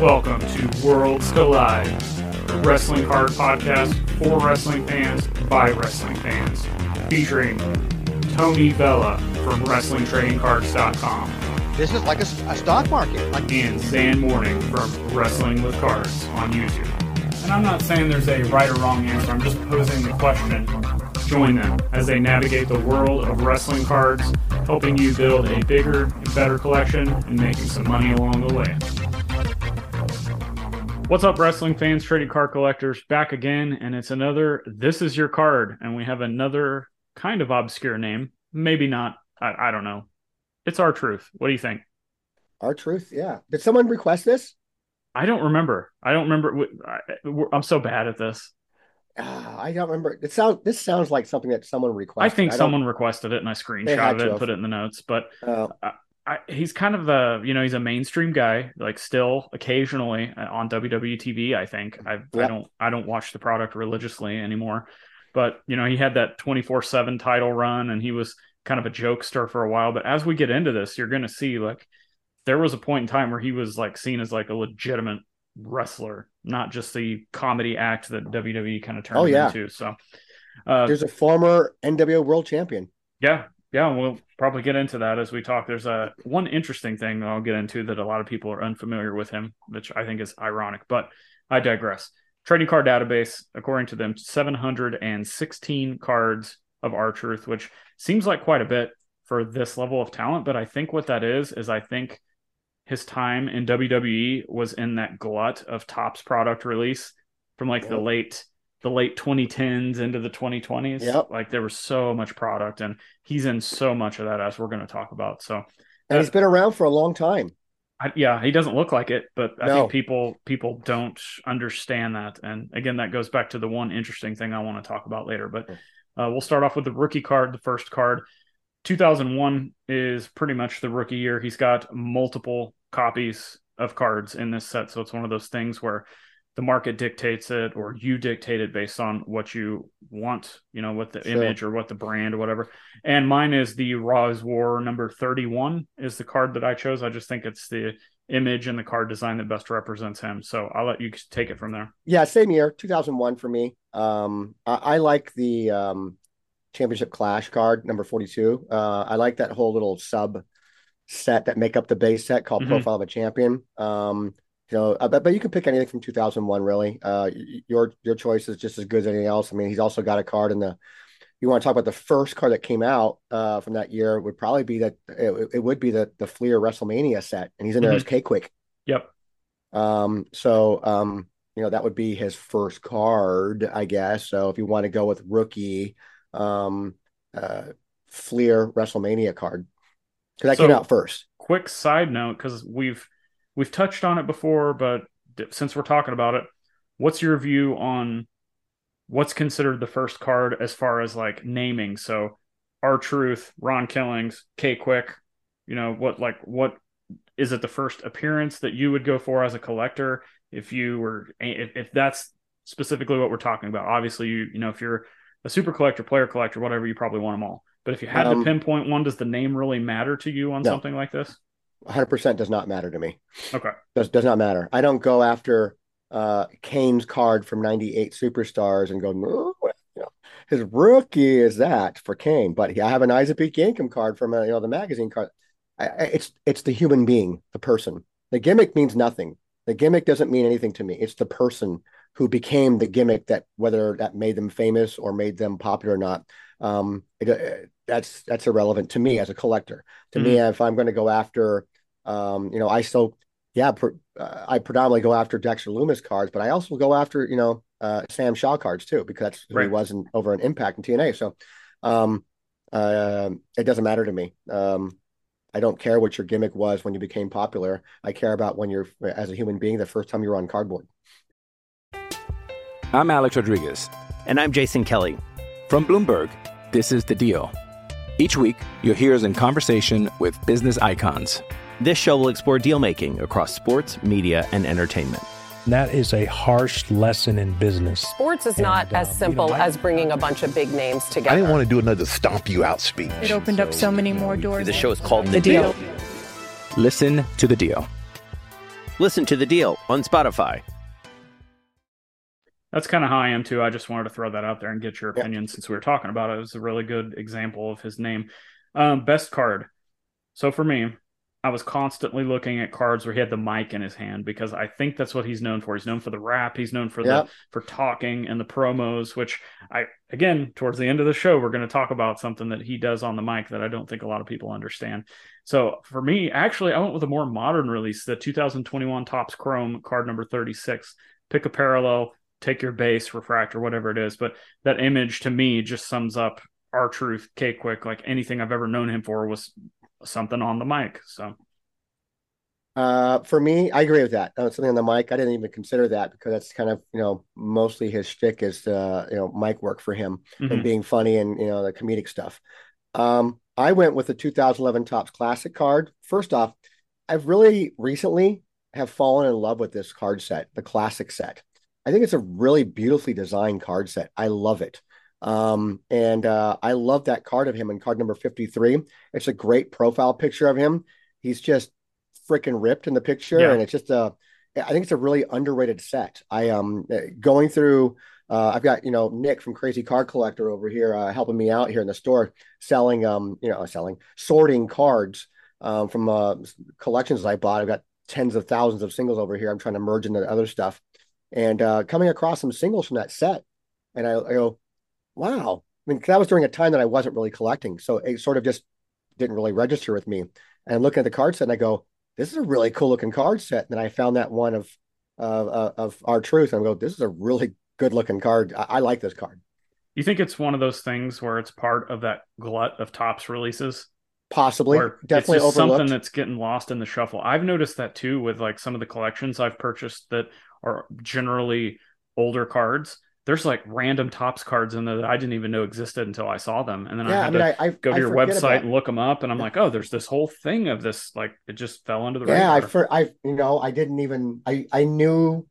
Welcome to Worlds Collide, a wrestling card podcast for wrestling fans by wrestling fans, featuring Tony Vela from WrestlingTradingCards.com This is like a stock market. Like and Zhan Mourning from Wrestling with Cards on YouTube. And I'm not saying there's a right or wrong answer, I'm just posing the question. Join them as they navigate the world of wrestling cards, helping you build a bigger and better collection and making some money along the way. What's up, wrestling fans, trading card collectors? Back again, and it's another This Is Your Card, and we have another kind of obscure name. Maybe not. I, I don't know. It's R-Truth. What do you think? R-Truth, yeah. Did someone request this? I don't remember. I don't remember. I- I'm so bad at this. Ah, I don't remember. It sounds. This sounds like something that someone requested. I think don't- someone requested it, and I They screenshotted it and put it in the notes. But Uh, I, he's kind of the you know he's a mainstream guy like still occasionally uh, on WWE TV I think. I I don't I don't watch the product religiously anymore. But you know he had that 24/7 title run and he was kind of a jokester for a while. But as we get into this you're going to see like there was a point in time where he was like seen as like a legitimate wrestler not just the comedy act that WWE kind of turned Oh, yeah. into. So uh there's a former NWO World Champion. yeah, yeah, we'll probably get into that as we talk. There's a one interesting thing that I'll get into that a lot of people are unfamiliar with him, which I think is ironic, but I digress. Trading card database, according to them, 716 cards of R-Truth, which seems like quite a bit for this level of talent. But I think what that is is I think his time in WWE was in that glut of Topps product release from like the Yep. late the late 2010s into the 2020s. Yep. Like there was so much product, and he's in so much of that as we're going to talk about. So, And he's been around for a long time. I, yeah, he doesn't look like it, but I No. think people people don't understand that. And again, that goes back to the one interesting thing I want to talk about later. But uh, we'll start off with the rookie card, the first card. 2001 is pretty much the rookie year. He's got multiple copies of cards in this set, so it's one of those things where the market dictates it or you dictate it based on what you want, you know, what the Sure. image or what the brand or whatever. And mine is the Raw is War number 31 is the card that I chose. I just think it's the image and the card design that best represents him. So I'll let you take it from there. Yeah, same year, 2001 for me. Um, I, I like the um, Championship Clash card, number 42. Uh, I like that whole little sub set that make up the base set called Mhm. Profile of a Champion. Um, you know, uh, but, but you can pick anything from 2001, really. Uh, your your choice is just as good as anything else. I mean, he's also got a card in the. You want to talk about the first card that came out uh, from that year would probably be that it, it would be the the Fleer WrestleMania set, and he's in there Mhm. as K-Kwik. Yep. Um, so um, you know, that would be his first card, I guess. So if you want to go with rookie, um, uh, Fleer WrestleMania card, because that came out first. quick side note because we've we've touched on it before but since we're talking about it what's your view on what's considered the first card as far as like naming? So R-Truth ron killings K-Kwik you know what like what is it the first appearance that you would go for as a collector if you were if, if that's specifically what we're talking about? Obviously you you know if you're a super collector player collector whatever you probably want them all. But if you had Um, to pinpoint one does the name really matter to you on No. something like this 100% does not matter to me. okay Does does not matter. I don't go after uh Kane's card from 98 Superstars and go, "Oh, well, you know, his rookie is that for Kane. But I have an Isaac P. Yankem card from uh, you know the magazine card. I, it's it's the human being, the person. The gimmick means nothing. The gimmick doesn't mean anything to me. It's the person who became the gimmick that whether that made them famous or made them popular or not. Um, it, uh, that's that's irrelevant to me as a collector. To me, if I'm going to go after, um, you know, I still yeah, pr- uh, I predominantly go after Dexter Loomis cards, but I also go after you know uh, Sam Shaw cards too because that's who he was in, over an Impact in TNA. So um, uh, it doesn't matter to me. Um, I don't care what your gimmick was when you became popular. I care about when you're, as a human being, the first time you were on cardboard. I'm Alex Rodriguez. And I'm Jason Kelly. From Bloomberg, this is The Deal. Each week, you'll hear us in conversation with business icons. This show will explore deal making across sports, media, and entertainment. That is a harsh lesson in business. Sports is not And, as simple you know, I- as bringing a bunch of big names together. I didn't want to do another stomp you out speech. It opened up so many more doors. The show is called The The Deal. Deal. Listen to The Deal. Listen to The Deal on Spotify. That's kind of how I am too. I just wanted to throw that out there and get your Yeah. opinion since we were talking about it. It was a really good example of his name. Um, best card. So for me, I was constantly looking at cards where he had the mic in his hand because I think that's what he's known for. He's known for the rap. He's known for Yep. the for talking and the promos. Which I again towards the end of the show we're going to talk about something that he does on the mic that I don't think a lot of people understand. So for me, actually, I went with a more modern release, the 2021 Topps Chrome card number 36. Pick a parallel, take your base, refractor, whatever it is. But that image to me just sums up R-Truth, K Quick. Like anything I've ever known him for was something on the mic. So Uh, for me, I agree with that. Uh, something on the mic, I didn't even consider that because that's kind of, you know, mostly his shtick is, uh, you know, mic work for him and mhm. being funny and, you know, the comedic stuff. Um, I went with the 2011 Topps Classic card. First off, I've really recently have fallen in love with this card set, the Classic set. I think it's a really beautifully designed card set. I love it. Um, and uh, I love that card of him in card number 53. It's a great profile picture of him. He's just freaking ripped in the picture, Yeah. and it's just a. I think it's a really underrated set. I um going through. Uh, I've got you know Nick from Crazy Card Collector over here uh, helping me out here in the store, selling um you know selling sorting cards um, from uh, collections I bought. I've got tens of thousands of singles over here. I'm trying to merge into other stuff, and uh, coming across some singles from that set, and I, I go, wow. I mean, that was during a time that I wasn't really collecting, so it sort of just didn't really register with me. And I'm looking at the card set, and I go, this is a really cool looking card set. And then I found that one of of uh, of R-Truth, and I go, this is a really good looking card. I, I like this card. you think it's one of those things where it's part of that glut of Topps releases? Possibly, Or definitely it's something that's getting lost in the shuffle. I've noticed that too with like some of the collections I've purchased that are generally older cards. There's like random Topps cards in there that I didn't even know existed until I saw them, and then I yeah, I had mean, to I, I go to I your website about- and look them up, and I'm like, oh, there's this whole thing of this. Like it just fell under the Yeah, I for I you know I didn't even I I knew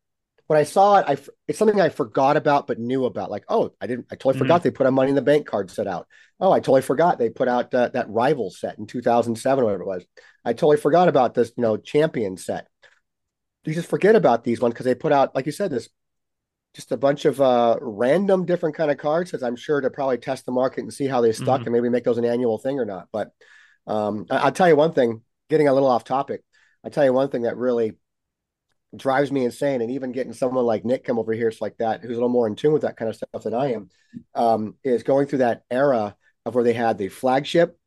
when I saw it. I it's something I forgot about but knew about. Like oh, I didn't. I totally Mhm. forgot they put a Money in the Bank card set out. Oh, I totally forgot they put out uh, that rival set in 2007 or whatever it was. I totally forgot about this you know champion set. You just forget about these ones because they put out like you said this just a bunch of uh random different kind of cards as I'm sure to probably test the market and see how they stuck Mhm. and maybe make those an annual thing or not. But um I, I'll tell you one thing, getting a little off topic. I tell you one thing that really drives me insane, and even getting someone like Nick come over here, it's like that, who's a little more in tune with that kind of stuff than I am, um, is going through that era of where they had the flagship,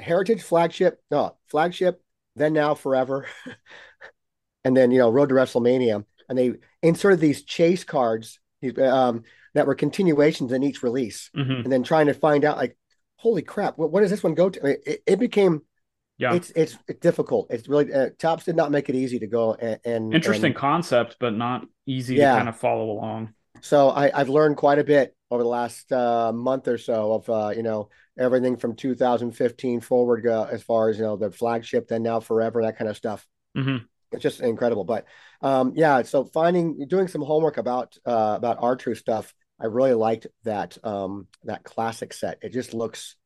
heritage flagship, no flagship, then now forever, and then you know Road to WrestleMania, and they inserted these chase cards um, that were continuations in each release, Mhm. and then trying to find out like, holy crap, what, what does this one go to? I mean, it, it became Yeah, it's it's difficult. It's really uh, Topps did not make it easy to go and, and interesting and concept, but not easy Yeah. to kind of follow along. so I, I've learned quite a bit over the last uh, month or so of uh, you know everything from 2015 forward uh, as far as you know the flagship, then now forever, that kind of stuff. hmm It's just incredible. But um, yeah, so finding doing some homework about uh, about our true stuff. I really liked that um, that classic set. It just looks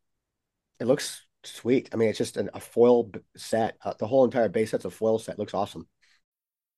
it looks sweet. I mean, it's just an, a foil set. Uh, the whole entire base set's a foil set. looks awesome.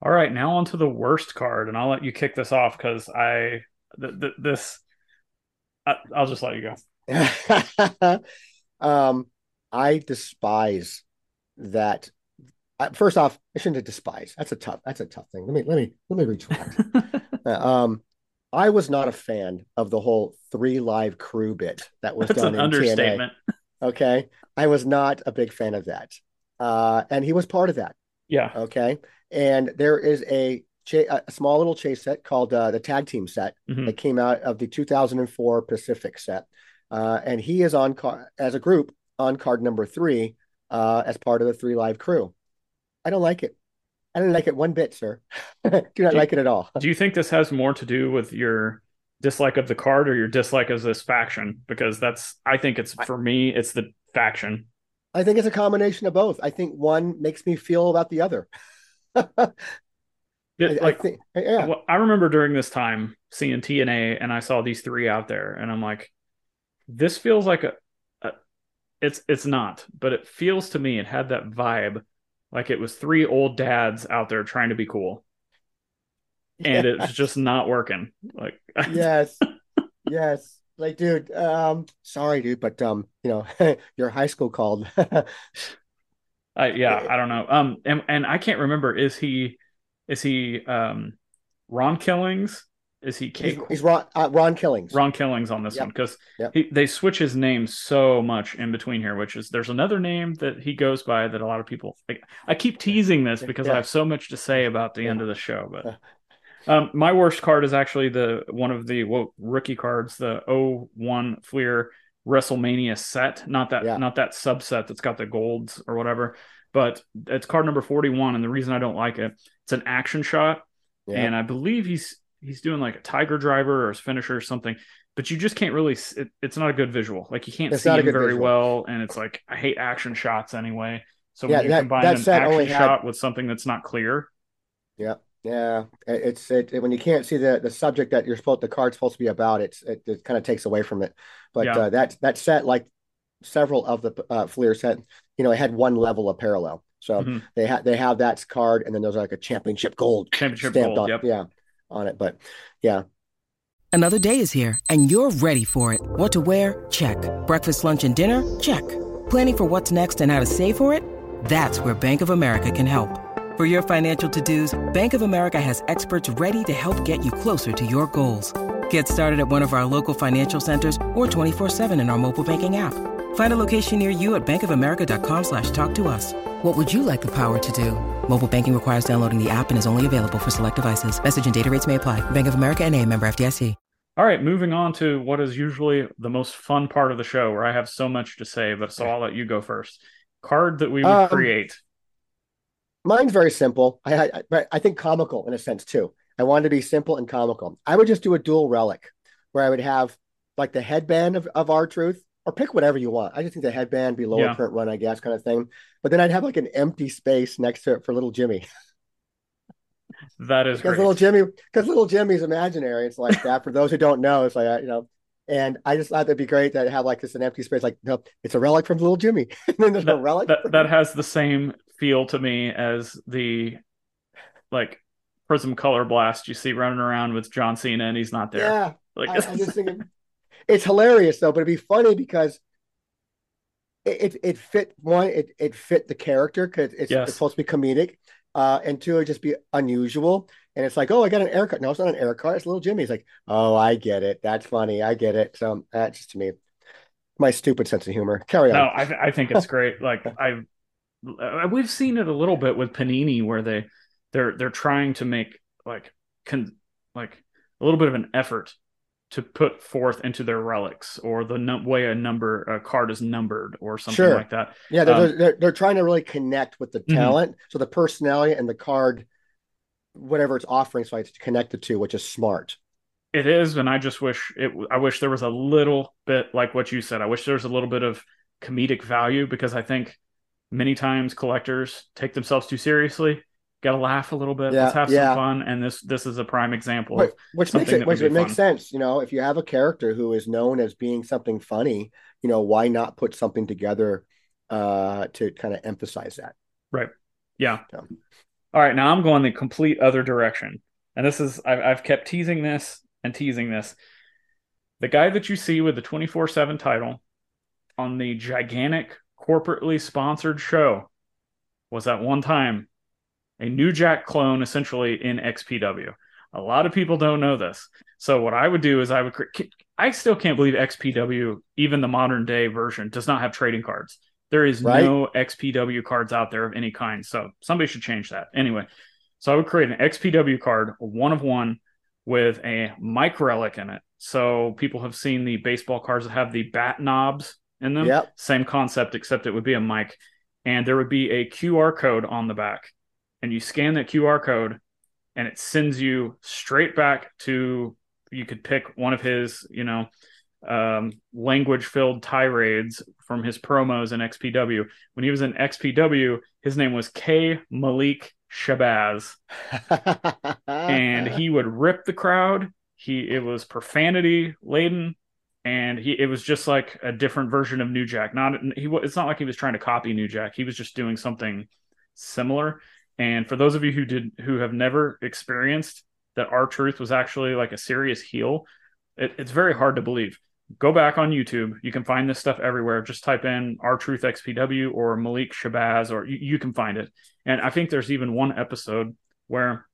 All right, now on to the worst card, and I'll let you kick this off because I th- th- this I, I'll just let you go. um, I despise that. I, first off, I shouldn't despise. That's a tough. That's a tough thing. Let me let me let me retract. uh, um, I was not a fan of the whole 3Live Kru bit that was That's done an in understatement. TNA. Okay, I was not a big fan of that, uh, and he was part of that. Yeah. Okay, and there is a cha- a small little chase set called uh, the tag team set Mhm. that came out of the 2004 Pacific set, uh, and he is on car- as a group on card number three uh, as part of the 3Live Kru. I don't like it. I don't like it one bit, sir. Do not Do you- like it at all. Do you think this has more to do with your dislike of the card or your dislike of this faction? Because that's, I think it's for me, it's the faction. I think it's a combination of both. I think one makes me feel about the other. I, It- I think, yeah, well, I remember during this time seeing TNA and I saw these three out there, and I'm like, this feels like a, a it's it's not, but it feels to me it had that vibe, like it was three old dads out there trying to be cool, and it's just not working. Like, yes, yes. Like, dude, um, sorry, dude, but um, you know, your high school called. I, yeah, I don't know. Um, and and I can't remember. Is he, is he, um, Ron Killings? Is he he's, he's Ron, uh, Ron Killings. Ron Killings on this Yep. one because Yep. they switch his name so much in between here, which is there's another name that he goes by that a lot of people like. I keep teasing this because Yeah. I have so much to say about the end of the show, Uh. but. Um, my worst card is actually the one of the well, rookie cards, the 01 Fleer WrestleMania set, not that Yeah. not that subset that's got the golds or whatever, but it's card number 41 and the reason I don't like it, it's an action shot Yeah. and I believe he's he's doing like a tiger driver or his finisher or something. But you just can't really. It, it's not a good visual. Like you can't It's see him very visual. well, and it's like I hate action shots anyway. So Yeah, when you that- combine that an action had- shot with something that's not clear, Yeah, yeah. It's it, it- when you can't see the the subject that you're supposed the card's supposed to be about. It's it, it kind of takes away from it. But Yeah. uh, that that set, like several of the uh, Fleer set, you know, it had one level of parallel. So Mhm. they have they have that card, and then there's like a championship gold championship stamped gold. on, Yep. yeah, on it. But yeah, Another day is here, and you're ready for it. What to wear? Check. Breakfast, lunch, and dinner? Check. Planning for what's next and how to save for it? That's where Bank of America can help. For your financial to-dos, Bank of America has experts ready to help get you closer to your goals. Get started at one of our local financial centers or 24-7 in our mobile banking app. Find a location near you at bankofamerica.com slash talk to us. What would you like the power to do? Mobile banking requires downloading the app and is only available for select devices. Message and data rates may apply. Bank of America and a member FDIC. All right, moving on to what is usually the most fun part of the show, where I have so much to say. But so I'll let you go first. Card that we would Um, create. Mine's very simple. I, I I think comical in a sense too. I wanted to be simple and comical. I would just do a dual relic where I would have like the headband of, of our truth or pick whatever you want. I just think the headband be lower Yeah. print run, I guess, kind of thing. But then I'd have like an empty space next to it for little Jimmy. That is Because little Jimmy, because little Jimmy's imaginary. It's like that. For those who don't know, it's like you know. And I just thought that'd be great to have like this an empty space. Like, no, it's a relic from little Jimmy. and then there's a relic. that that has the same feel to me as the like Prizm Color Blast you see running around with John Cena and he's not there. Yeah, Like I, I just think it- it's hilarious though, but it'd be funny because it it, it fit one, it it fit the character because it's, Yes. it's supposed to be comedic, uh, and two, it'd just be unusual. And it's like, oh, I got an air cut. No, it's not an air cut. It's little Jimmy. He's like, oh, I get it. That's funny. I get it. So that's just to me, my stupid sense of humor. Carry on. no, I I think it's great. Like I've uh, we've seen it a little bit with Panini where they they're they're trying to make like con like a little bit of an effort to put forth into their relics or the num- way a number a card is numbered or something Sure. like that. Yeah, they're, Um, they're they're trying to really connect with the Mhm. talent, so the personality and the card, whatever it's offering, so it's connected to, which is smart. It is, and I just wish it. I wish there was a little bit like what you said. I wish there was a little bit of comedic value because I think many times collectors take themselves too seriously. Got to laugh a little bit. Yeah, Let's have yeah. some fun, and this this is a prime example. Which, of which makes it which it makes sense. You know, if you have a character who is known as being something funny, you know, why not put something together uh, to kind of emphasize that? Right. Yeah. Yeah. All right. Now I'm going the complete other direction. And this is, I've, I've kept teasing this and teasing this. The guy that you see with the 24 7 title on the gigantic corporately sponsored show was at one time a New Jack clone, essentially in XPW. A lot of people don't know this. So what I would do is I would. I still can't believe XPW, even the modern day version, does not have trading cards. There is right? no XPW cards out there of any kind. So somebody should change that. Anyway, so I would create an XPW card, one of one, with a Mike relic in it. So people have seen the baseball cards that have the bat knobs in them. Yep. Same concept, except it would be a mic. And there would be a QR code on the back. And you scan that QR code and it sends you straight back to you could pick one of his, you know, um, language filled tirades from his promos in XPW. When he was in XPW, his name was K. Malik Shabazz. and he would rip the crowd. He it was profanity laden and he it was just like a different version of New Jack. Not he it's not like he was trying to copy New Jack. He was just doing something similar. And for those of you who did who have never experienced that R-Truth was actually like a serious heel, it, it's very hard to believe go back on YouTube. You can find this stuff everywhere. Just type in R-Truth XPW or Malik Shabazz, or you, you, can find it. And I think there's even one episode where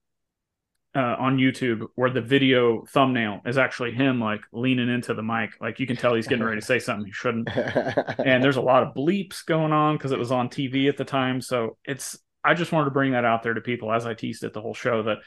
uh, on YouTube where the video thumbnail is actually him like leaning into the mic. Like you can tell he's getting ready to say something he shouldn't. and there's a lot of bleeps going on because it was on TV at the time. So it's, I just wanted to bring that out there to people as I teased it the whole show that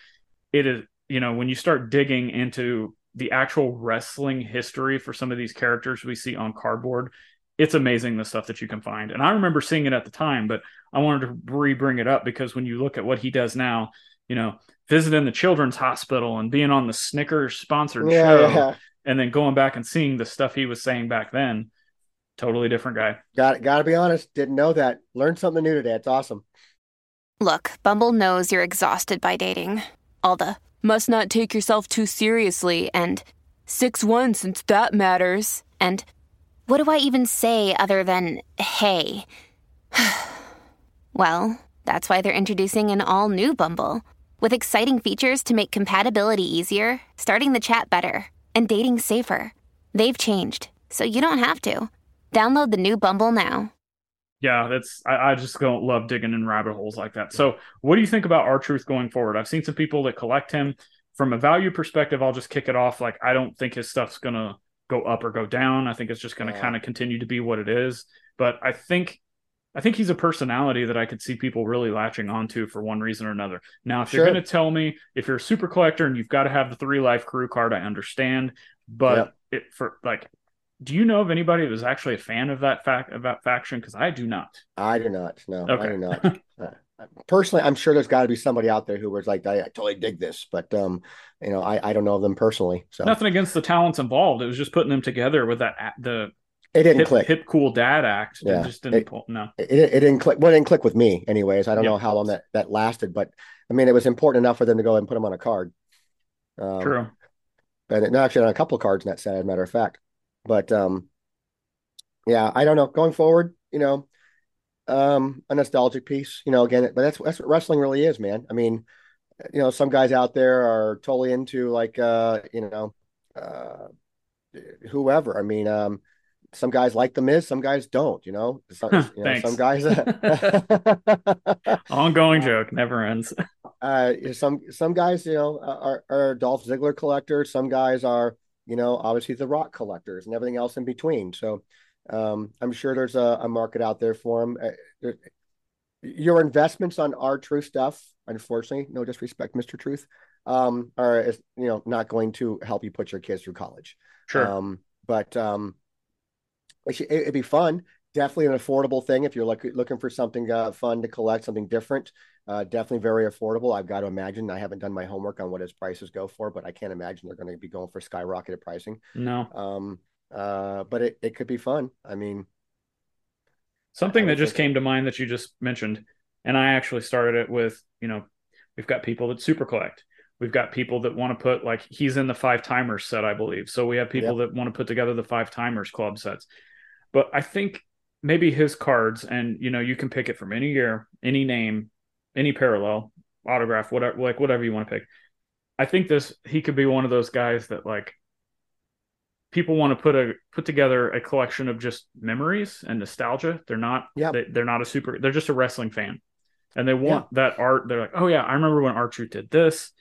it is, you know, when you start digging into the actual wrestling history for some of these characters we see on cardboard it's amazing the stuff that you can find and i remember seeing it at the time but i wanted to re-bring it up because when you look at what he does now you know visiting the children's hospital and being on the snickers sponsored yeah, show yeah. and then going back and seeing the stuff he was saying back then. Totally different guy. Got got to be honest didn't know that. Learned something new today. It's awesome. Look bumble knows you're exhausted by dating. All the must not take yourself too seriously, and 6 1 since that matters, and what do I even say other than hey? well, that's why they're introducing an all new Bumble with exciting features to make compatibility easier, starting the chat better, and dating safer. They've changed, so you don't have to. Download the new Bumble now yeah, that's I, I, just don't love digging in rabbit holes like that. So, what do you think about R-Truth going forward? I've seen some people that collect him from a value perspective. I'll just kick it off. Like, I don't think his stuff's gonna go up or go down. I think it's just gonna yeah. kind of continue to be what it is. But I think I think he's a personality that I could see people really latching onto for one reason or another. Now, if sure. you're going to tell me if you're a super collector and you've got to have the 3Live Kru card, I understand. But yep. it for like do you know of anybody that was actually a fan of that fact of that faction? Because I do not. I do not. No, okay. I do not. uh, personally, I'm sure there's got to be somebody out there who was like, I, I, totally dig this, but um, you know, I, I don't know of them personally. So nothing against the talents involved. It was just putting them together with that the it didn't hip, click. Hip cool dad act. Yeah. It just didn't it, pull. No, it, it didn't click. Well, it didn't click with me, anyways. I don't know how long that that lasted, but I mean, it was important enough for them to go and put them on a card. Um, True. And it, actually on a couple cards in that set, as a matter of fact. But um, yeah, I don't know. Going forward, you know, um, a nostalgic piece, you know, again, but that's that's what wrestling really is, man. I mean, you know, some guys out there are totally into like uh, you know, uh whoever. I mean, um, some guys like the Miz, some guys don't. You know, some, you know, some guys. Ongoing joke never ends. uh, some some guys, you know, are, are Dolph Ziggler collectors. Some guys are, you know, obviously the Rock collectors and everything else in between. So, um, I'm sure there's a, a, market out there for them. Uh, your investments on our true stuff, unfortunately, no disrespect, Mr. Truth, um, are you know not going to help you put your kids through college. Sure. Um, but um, it, would be fun. Definitely an affordable thing if you're look, looking for something uh, fun to collect, something different. Uh, definitely very affordable. I've got to imagine. I haven't done my homework on what his prices go for, but I can't imagine they're going to be going for skyrocketed pricing. No. Um, uh, but it, it could be fun. I mean, something that just came to mind that you just mentioned, and I actually started it with, you know, we've got people that super collect. We've got people that want to put like he's in the five timers set, I believe. So we have people yep. that want to put together the five timers club sets. But I think maybe his cards, and you know, you can pick it from any year, any name, any parallel, autograph, whatever, like whatever you want to pick. I think this he could be one of those guys that like people want to put a put together a collection of just memories and nostalgia. They're not Yeah. they, they're not a super they're just a wrestling fan. And they want that art. They're like, oh yeah, I remember when R-Truth did this,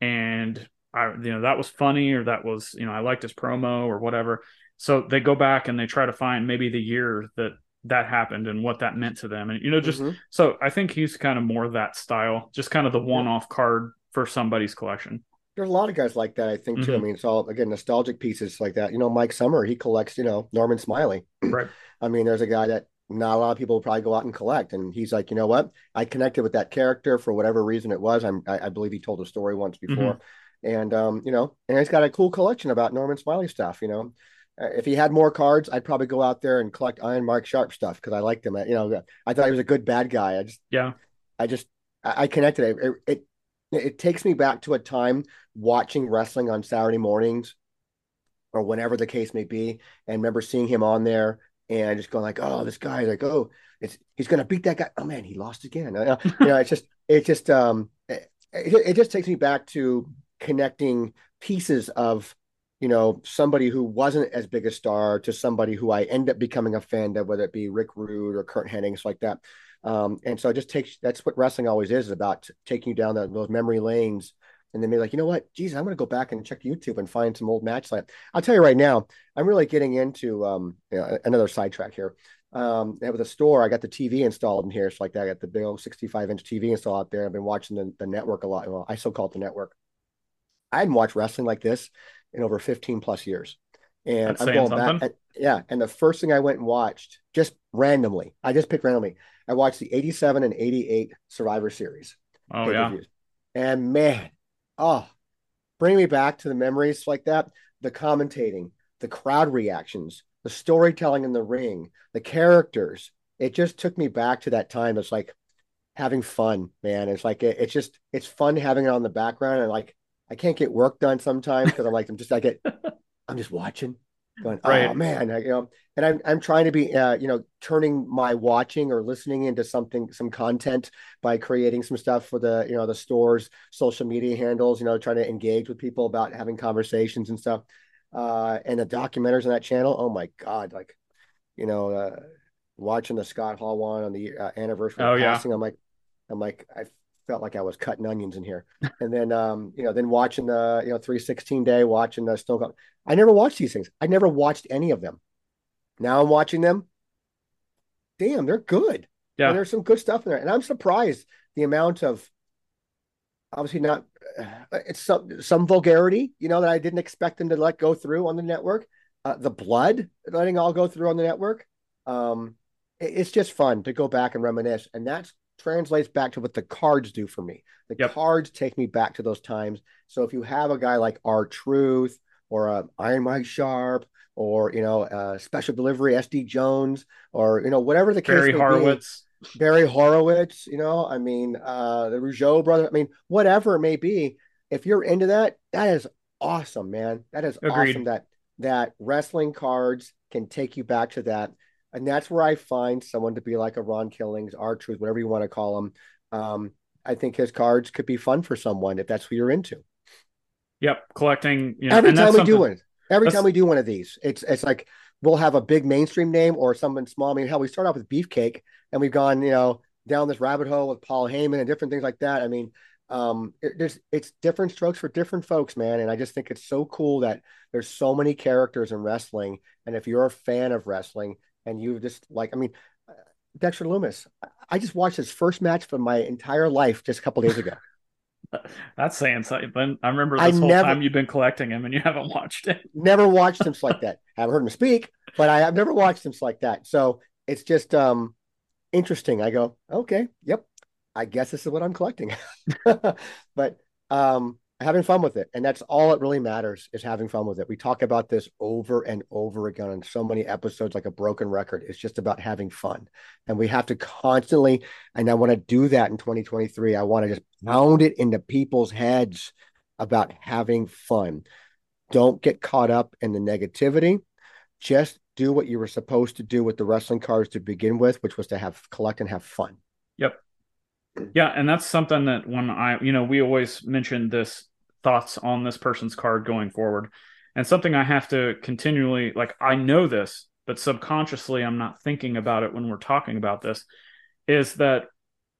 and I you know that was funny or that was you know I liked his promo or whatever. So they go back and they try to find maybe the year that that happened and what that meant to them, and you know just Mhm. so I think he's kind of more that style, just kind of the one-off card for somebody's collection. There's a lot of guys like that, I think, too. I Mhm. mean, it's all again nostalgic pieces like that. You know, Mike Summer, he collects, you know, Norman Smiley. Right. I mean, there's a guy that not a lot of people probably go out and collect, and he's like, you know what? I connected with that character for whatever reason it was. I'm, I, I believe he told a story once before, and um, you know, and he's got a cool collection about Norman Smiley stuff. You know, if he had more cards, I'd probably go out there and collect Iron Mark Sharpe stuff because I liked him. You know, I thought he was a good bad guy. I just, Yeah. I just, I, I connected. It, it, it takes me back to a time watching wrestling on Saturday mornings or whenever the case may be, and remember seeing him on there and just going like, "Oh, this guy!" Like, "Oh, it's he's gonna beat that guy." Oh man, he lost again. Uh, you know, it's just, it just, um, it, it just takes me back to connecting pieces of, you know, somebody who wasn't as big a star to somebody who I end up becoming a fan of, whether it be Rick Rude or Curt Hennings, like that. Um, and so it just takes that's what wrestling always is, about taking you down the, those memory lanes and then be like, you know what, geez, I'm going to go back and check YouTube and find some old match like I'll tell you right now, I'm really getting into um, you know, another sidetrack here. Um, with a store, I got the TV installed in here. It's like that. I got the big old 65 inch TV installed out there. I've been watching the, the network a lot. Well, I still call it the network. I hadn't watched wrestling like this in over 15 plus years. And That's I'm going something. back. and- yeah. And the first thing I went and watched, just randomly, I just picked randomly, I watched the 87 and 88 Survivor Series. Oh yeah. And man, oh, bring me back to the memories like that. The commentating, the crowd reactions, the storytelling in the ring, the characters. It just took me back to that time. It's like having fun, man. It's like it, it's just it's fun having it on the background. And like I can't get work done sometimes because I'm like I'm just I get I'm just watching, going, oh man, I, you know. And I'm I'm trying to be uh, you know turning my watching or listening into something some content by creating some stuff for the you know the stores social media handles you know trying to engage with people about having conversations and stuff uh and the documentaries on that channel oh my god like you know uh watching the scott hall one on the uh, anniversary Oh, yeah. passing i'm like i'm like i felt like i was cutting onions in here and then um you know then watching the you know 316 day watching the stone cold i never watched these things i never watched any of them now i'm watching them damn they're good Yeah. and there's some good stuff in there. And I'm surprised the amount of obviously not uh, it's some some vulgarity, you know, that I didn't expect them to let go through on the network. Uh, the blood letting all go through on the network. Um, it- it's just fun to go back and reminisce, and that translates back to what the cards do for me. The Yep. cards take me back to those times. So if you have a guy like R Truth or uh, Iron Mike Sharpe or you know uh, Special Delivery SD Jones or you know whatever the case Barry may be, Horowitz. Barry Horowitz, you know, I mean, uh, the Rougeau brother, I mean, whatever it may be, if you're into that, that is awesome, man. That is Agreed. awesome that that wrestling cards can take you back to that. And that's where I find someone to be like a Ron Killings, R Truth, whatever you want to call him. Um, I think his cards could be fun for someone if that's who you're into. Yep. Collecting. You know, Every and time that's we do one, every that's- time we do one of these, it's it's like we'll have a big mainstream name or someone small. I mean, hell, we start off with Beefcake, and we've gone, you know, down this rabbit hole with Paul Heyman and different things like that. I mean, um, it, there's it's different strokes for different folks, man. And I just think it's so cool that there's so many characters in wrestling. And if you're a fan of wrestling and you just like, I mean, uh, Dexter Loomis, I- I just watched his first match for my entire life just a couple days ago. That's saying something. I remember I this whole never- time you've been collecting him and you haven't watched it. never watched him like that. I haven't heard him speak, but I have never watched him like that. So it's just um interesting. I go, okay, yep. I guess this is what I'm collecting. but um having fun with it. And that's all it really matters is having fun with it. We talk about this over and over again on so many episodes like a broken record. It's just about having fun. And we have to constantly, and I want to do that in 2023. I want to just pound it into people's heads about having fun. Don't get caught up in the negativity. Just do what you were supposed to do with the wrestling cards to begin with, which was to have collect and have fun. Yep. Yeah, and that's something that when I, you know, we always mention this thoughts on this person's card going forward. And something I have to continually like I know this, but subconsciously I'm not thinking about it when we're talking about this is that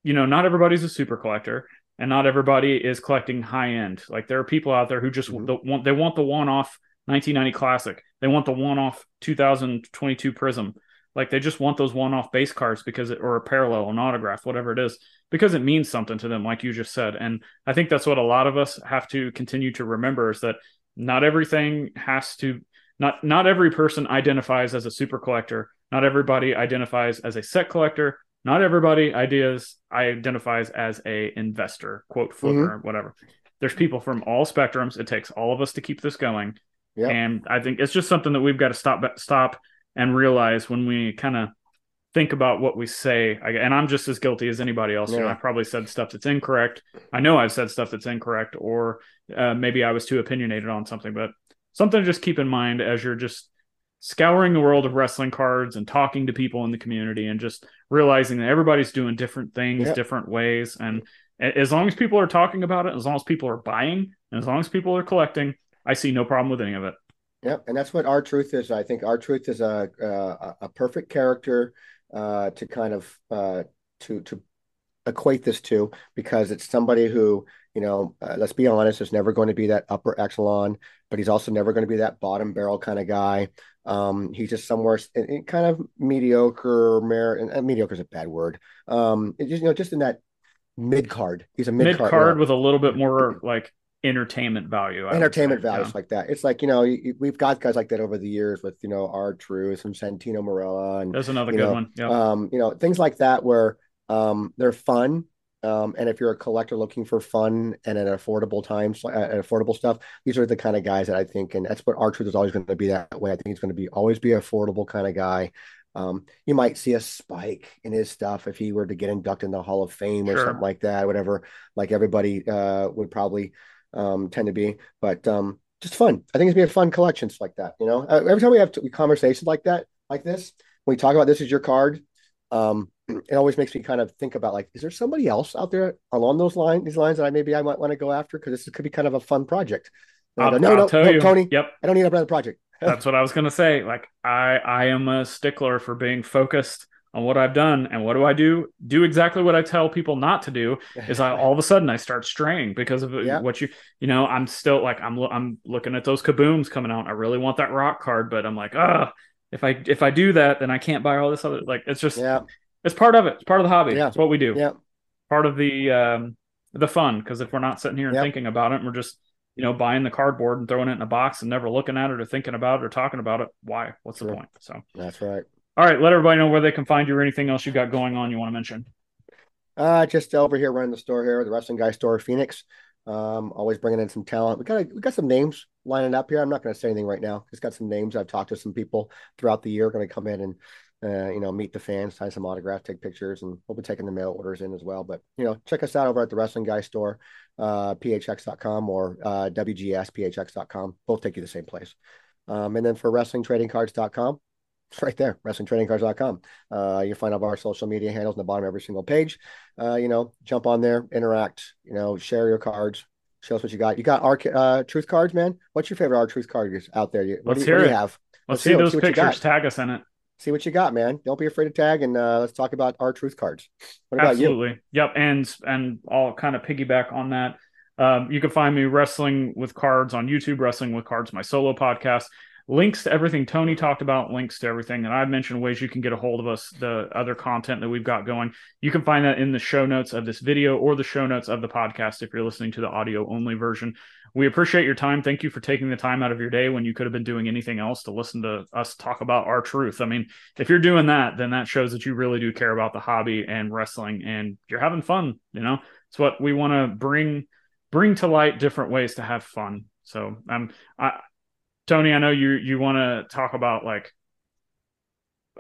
you know, not everybody's a super collector and not everybody is collecting high end. Like there are people out there who just mm-hmm. want they want the one off 1990 classic. They want the one off 2022 Prizm. Like they just want those one off base cards because it, or a parallel, an autograph, whatever it is, because it means something to them, like you just said. And I think that's what a lot of us have to continue to remember is that not everything has to not not every person identifies as a super collector. Not everybody identifies as a set collector. Not everybody ideas identifies as a investor, quote flipper, mm-hmm. whatever. There's people from all spectrums. It takes all of us to keep this going. Yep. And I think it's just something that we've got to stop stop and realize when we kind of think about what we say. And I'm just as guilty as anybody else. Yeah. You know, I probably said stuff that's incorrect. I know I've said stuff that's incorrect, or uh, maybe I was too opinionated on something. But something to just keep in mind as you're just scouring the world of wrestling cards and talking to people in the community and just realizing that everybody's doing different things yep. different ways and as long as people are talking about it as long as people are buying and as long as people are collecting i see no problem with any of it Yep, and that's what R-Truth is. I think R-Truth is a a, a perfect character uh, to kind of uh, to to equate this to because it's somebody who you know, uh, let's be honest, is never going to be that upper echelon, but he's also never going to be that bottom barrel kind of guy. Um, he's just somewhere in, in kind of mediocre, mer- mediocre is a bad word. Um, just you know, just in that mid card. He's a mid card with a little bit more like entertainment value. I entertainment values yeah. like that. It's like you know we've got guys like that over the years with you know R-Truth and Santino Marella and there's another good know, one. Yeah. Um, you know things like that where um, they're fun. Um, and if you're a collector looking for fun and at affordable times, uh, at affordable stuff, these are the kind of guys that I think, and that's what R-Truth is always going to be that way. I think he's going to be always be affordable kind of guy. Um, you might see a spike in his stuff if he were to get inducted in the Hall of Fame or sure. something like that, whatever, like everybody uh, would probably um, tend to be. But um, just fun. I think it's be a fun collections like that. You know, uh, every time we have t- conversations like that, like this, when we talk about this is your card, um, it always makes me kind of think about like, is there somebody else out there along those lines, these lines that I maybe I might want to go after because this could be kind of a fun project. Go, no, no, no, Tony. Yep. I don't need another project. That's what I was gonna say. Like I, I am a stickler for being focused on what I've done. And what do I do? Do exactly what I tell people not to do. Is I all of a sudden I start straying because of yeah. what you you know. I'm still like I'm I'm looking at those kabooms coming out. I really want that rock card, but I'm like, ah, if I if I do that, then I can't buy all this other. Like it's just yeah. It's part of it. It's part of the hobby. Yeah. It's what we do. Yeah. Part of the um the fun because if we're not sitting here and yep. thinking about it, and we're just you know buying the cardboard and throwing it in a box and never looking at it or thinking about it or talking about it, why? What's the point? So that's right. All right, let everybody know where they can find you or anything else you got going on you want to mention. Uh, just over here running the store here, the Wrestling Guy Store, Phoenix. Um, always bringing in some talent. We got we got some names lining up here. I'm not going to say anything right now. Just got some names. I've talked to some people throughout the year. Going to come in and uh, you know meet the fans, sign some autographs, take pictures, and we'll be taking the mail orders in as well. But you know, check us out over at the Wrestling Guy Store, uh, phx.com or uh, wgsphx.com. Both take you to the same place. Um, and then for WrestlingTradingCards.com, it's right there, wrestlingtradingcards.com. Uh, you find all of our social media handles in the bottom of every single page. Uh, you know, jump on there, interact, you know, share your cards, show us what you got. You got our uh, truth cards, man. What's your favorite R-Truth card out there? What, let's do, you, hear what do you have? Let's, let's see those pictures. Tag us in it. See what you got, man. Don't be afraid to tag, and uh, let's talk about R-Truth cards. What about Absolutely. you? Yep, and and I'll kind of piggyback on that. Um, you can find me wrestling with cards on YouTube, wrestling with cards, my solo podcast links to everything Tony talked about, links to everything that I've mentioned, ways you can get a hold of us, the other content that we've got going. You can find that in the show notes of this video or the show notes of the podcast if you're listening to the audio only version. We appreciate your time. Thank you for taking the time out of your day when you could have been doing anything else to listen to us talk about R-Truth. I mean, if you're doing that, then that shows that you really do care about the hobby and wrestling and you're having fun, you know? It's what we want to bring bring to light different ways to have fun. So um I Tony, I know you you want to talk about like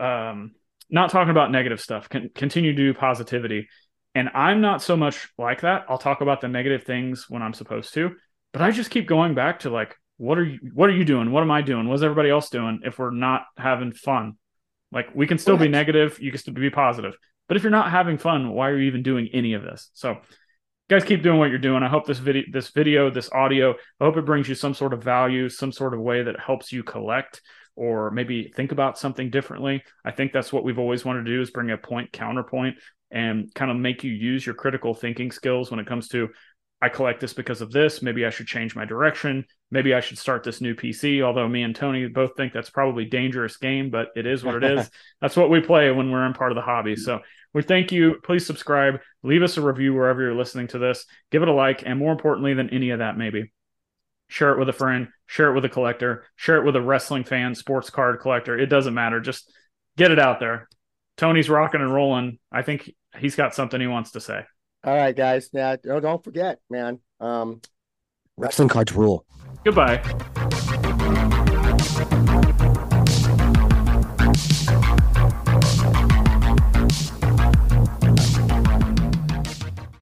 um not talking about negative stuff. Con- continue to do positivity. And I'm not so much like that. I'll talk about the negative things when I'm supposed to, but I just keep going back to like what are you what are you doing? What am I doing? What's everybody else doing if we're not having fun? Like we can still be negative, you can still be positive. But if you're not having fun, why are you even doing any of this? So guys keep doing what you're doing. I hope this video, this video, this audio, I hope it brings you some sort of value, some sort of way that helps you collect or maybe think about something differently. I think that's what we've always wanted to do is bring a point counterpoint and kind of make you use your critical thinking skills when it comes to I collect this because of this. Maybe I should change my direction. Maybe I should start this new PC. Although me and Tony both think that's probably dangerous game, but it is what it is. that's what we play when we're in part of the hobby. So we thank you. Please subscribe. Leave us a review wherever you're listening to this. Give it a like, and more importantly than any of that, maybe share it with a friend, share it with a collector, share it with a wrestling fan, sports card collector. It doesn't matter. Just get it out there. Tony's rocking and rolling. I think he's got something he wants to say. All right, guys. Now, don't forget, man. Um, wrestling cards rule. Goodbye.